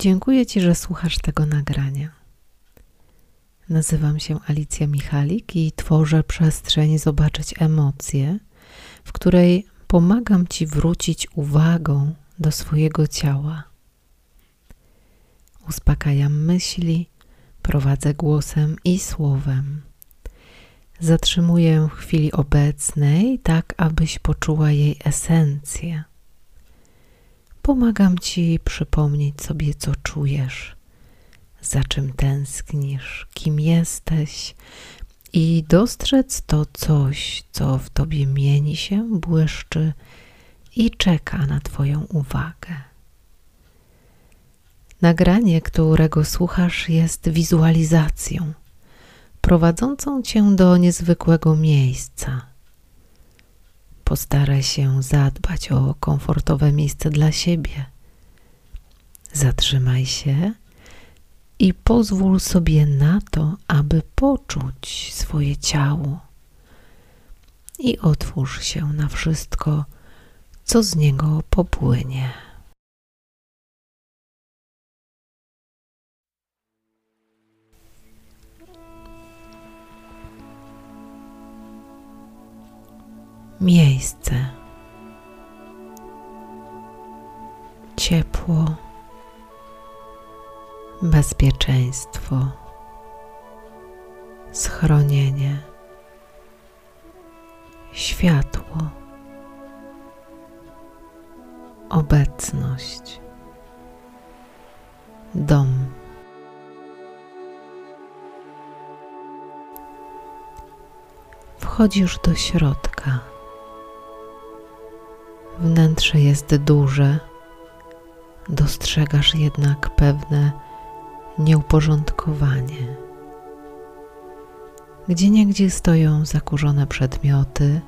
Dziękuję Ci, że słuchasz tego nagrania. Nazywam się Alicja Michalik i tworzę przestrzeń zobaczyć emocje, w której pomagam Ci wrócić uwagą do swojego ciała. Uspokajam myśli, prowadzę głosem i słowem. Zatrzymuję w chwili obecnej, tak abyś poczuła jej esencję. Pomagam Ci przypomnieć sobie, co czujesz, za czym tęsknisz, kim jesteś i dostrzec to coś, co w Tobie mieni się, błyszczy i czeka na Twoją uwagę. Nagranie, którego słuchasz, jest wizualizacją prowadzącą Cię do niezwykłego miejsca. Postaraj się zadbać o komfortowe miejsce dla siebie. Zatrzymaj się i pozwól sobie na to, aby poczuć swoje ciało i otwórz się na wszystko, co z niego popłynie. Miejsce. Ciepło, bezpieczeństwo, schronienie, światło, obecność, dom. Wchodzisz do środka. Wnętrze jest duże, dostrzegasz jednak pewne nieuporządkowanie. Gdzie niegdzie stoją zakurzone przedmioty,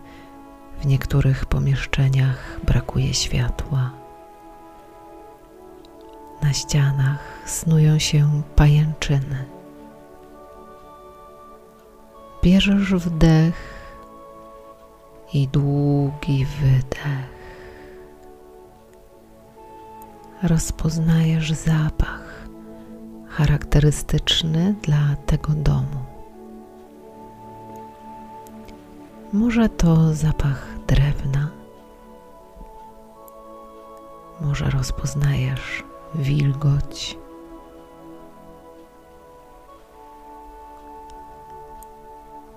w niektórych pomieszczeniach brakuje światła. Na ścianach snują się pajęczyny. Bierzesz wdech i długi wydech rozpoznajesz zapach charakterystyczny dla tego domu. Może to zapach drewna, może rozpoznajesz wilgoć.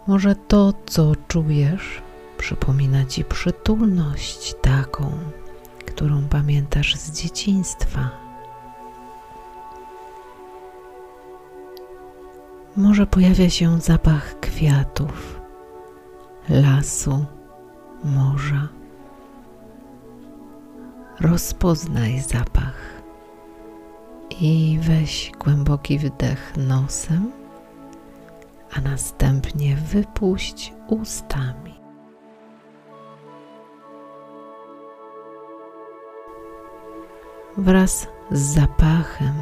Może to, co czujesz, przypomina ci przytulność taką, którą pamiętasz z dzieciństwa. Może pojawia się zapach kwiatów, lasu, morza. Rozpoznaj zapach i weź głęboki wdech nosem, a następnie wypuść ustami. Wraz z zapachem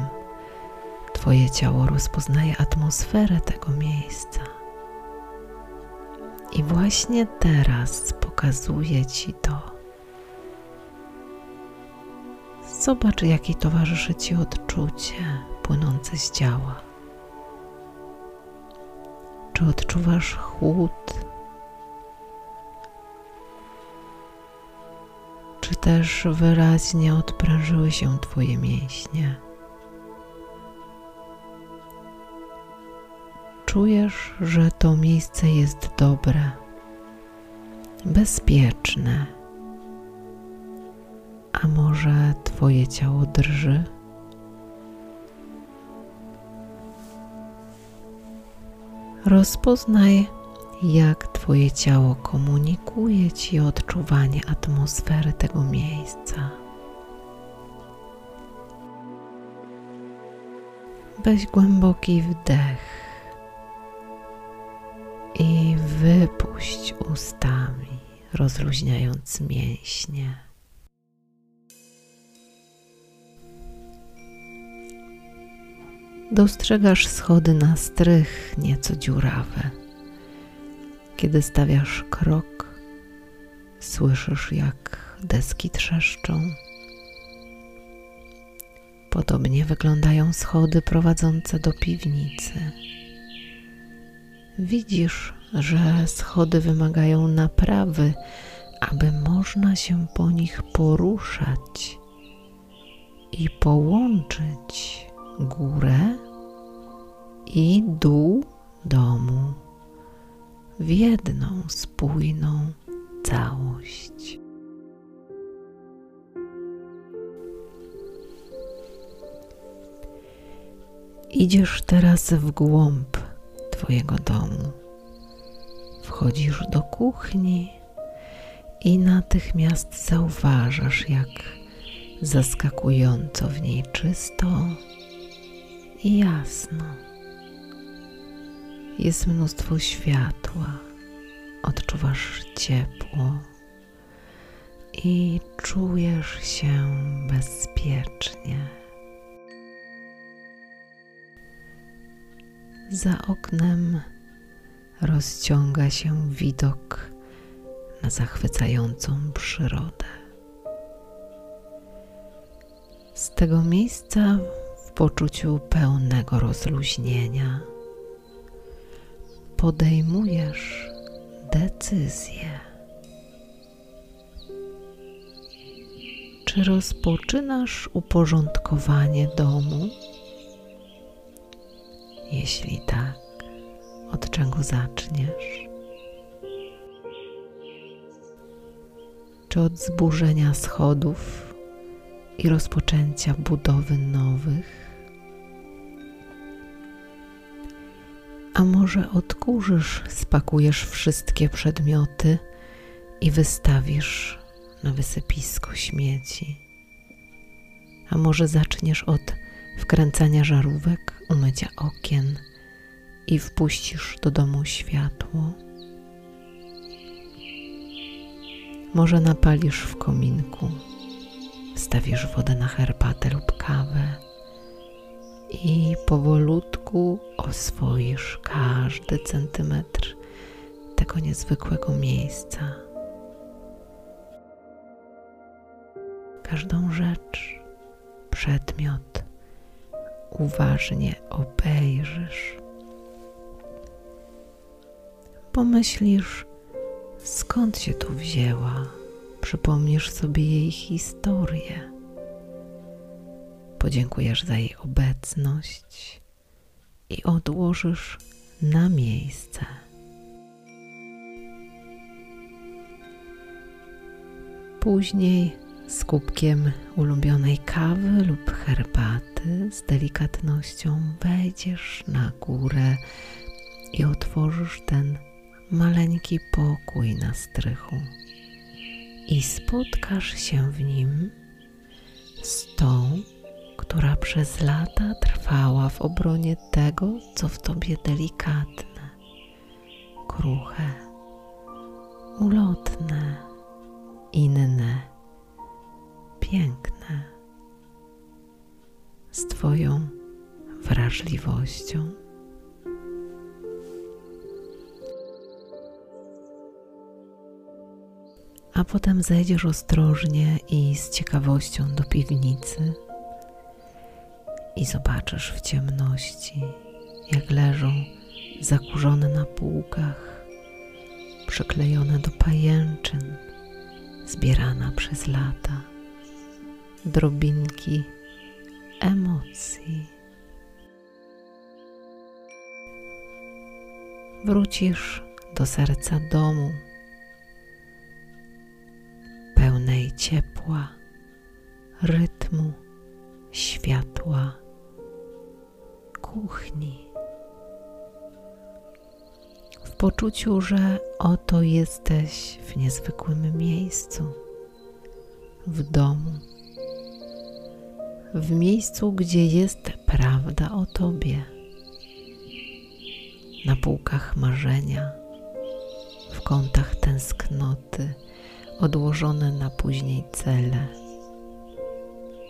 Twoje ciało rozpoznaje atmosferę tego miejsca. I właśnie teraz pokazuję Ci to. Zobacz, jakie towarzyszy Ci odczucie płynące z ciała. Czy odczuwasz chłód czy też wyraźnie odprężyły się Twoje mięśnie. Czujesz, że to miejsce jest dobre, bezpieczne, a może Twoje ciało drży? Rozpoznaj jak Twoje ciało komunikuje Ci odczuwanie atmosfery tego miejsca. Weź głęboki wdech i wypuść ustami, rozluźniając mięśnie. Dostrzegasz schody na strych, nieco dziurawe kiedy stawiasz krok, słyszysz jak deski trzeszczą. Podobnie wyglądają schody prowadzące do piwnicy. Widzisz, że schody wymagają naprawy, aby można się po nich poruszać i połączyć górę i dół domu w jedną spójną całość. Idziesz teraz w głąb Twojego domu. Wchodzisz do kuchni i natychmiast zauważasz, jak zaskakująco w niej czysto i jasno. Jest mnóstwo światła, odczuwasz ciepło i czujesz się bezpiecznie. Za oknem rozciąga się widok na zachwycającą przyrodę. Z tego miejsca w poczuciu pełnego rozluźnienia podejmujesz decyzję. Czy rozpoczynasz uporządkowanie domu? Jeśli tak, od czego zaczniesz? Czy od zburzenia schodów i rozpoczęcia budowy nowych? A może odkurzysz, spakujesz wszystkie przedmioty i wystawisz na wysypisko śmieci? A może zaczniesz od wkręcania żarówek, umycia okien i wpuścisz do domu światło? Może napalisz w kominku, wstawisz wodę na herbatę lub kawę i powolutku oswoisz każdy centymetr tego niezwykłego miejsca. Każdą rzecz, przedmiot uważnie obejrzysz. Pomyślisz, skąd się tu wzięła, przypomnisz sobie jej historię podziękujesz za jej obecność i odłożysz na miejsce. Później z kubkiem ulubionej kawy lub herbaty z delikatnością wejdziesz na górę i otworzysz ten maleńki pokój na strychu i spotkasz się w nim z tą, która przez lata trwała w obronie tego, co w tobie delikatne, kruche, ulotne, inne, piękne, z Twoją wrażliwością. A potem zejdziesz ostrożnie i z ciekawością do piwnicy i zobaczysz w ciemności, jak leżą zakurzone na półkach, przyklejone do pajęczyn, zbierana przez lata, drobinki emocji. Wrócisz do serca domu, pełnej ciepła, rytmu, światła kuchni. W poczuciu, że oto jesteś w niezwykłym miejscu, w domu, w miejscu, gdzie jest prawda o Tobie, na półkach marzenia, w kątach tęsknoty, odłożone na później cele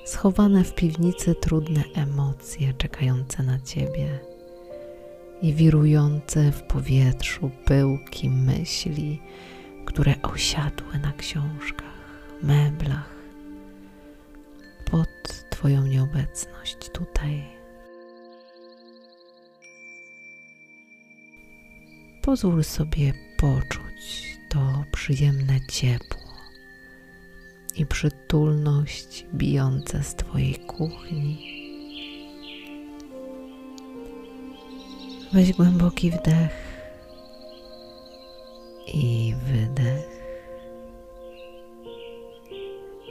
schowane w piwnicy trudne emocje czekające na ciebie i wirujące w powietrzu pyłki myśli, które osiadły na książkach, meblach, pod Twoją nieobecność tutaj. Pozwól sobie poczuć to przyjemne ciepło i przytulność bijące z Twojej kuchni. Weź głęboki wdech i wydech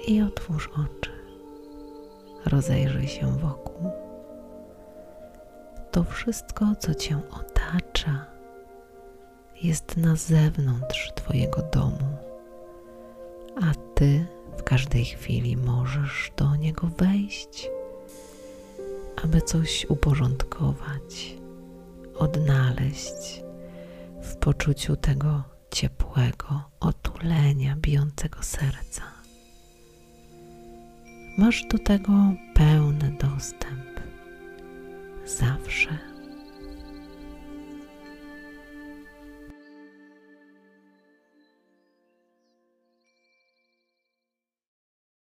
i otwórz oczy. Rozejrzyj się wokół. To wszystko, co Cię otacza, jest na zewnątrz Twojego domu, a Ty w każdej chwili możesz do niego wejść, aby coś uporządkować, odnaleźć w poczuciu tego ciepłego otulenia bijącego serca. Masz do tego pełny dostęp zawsze.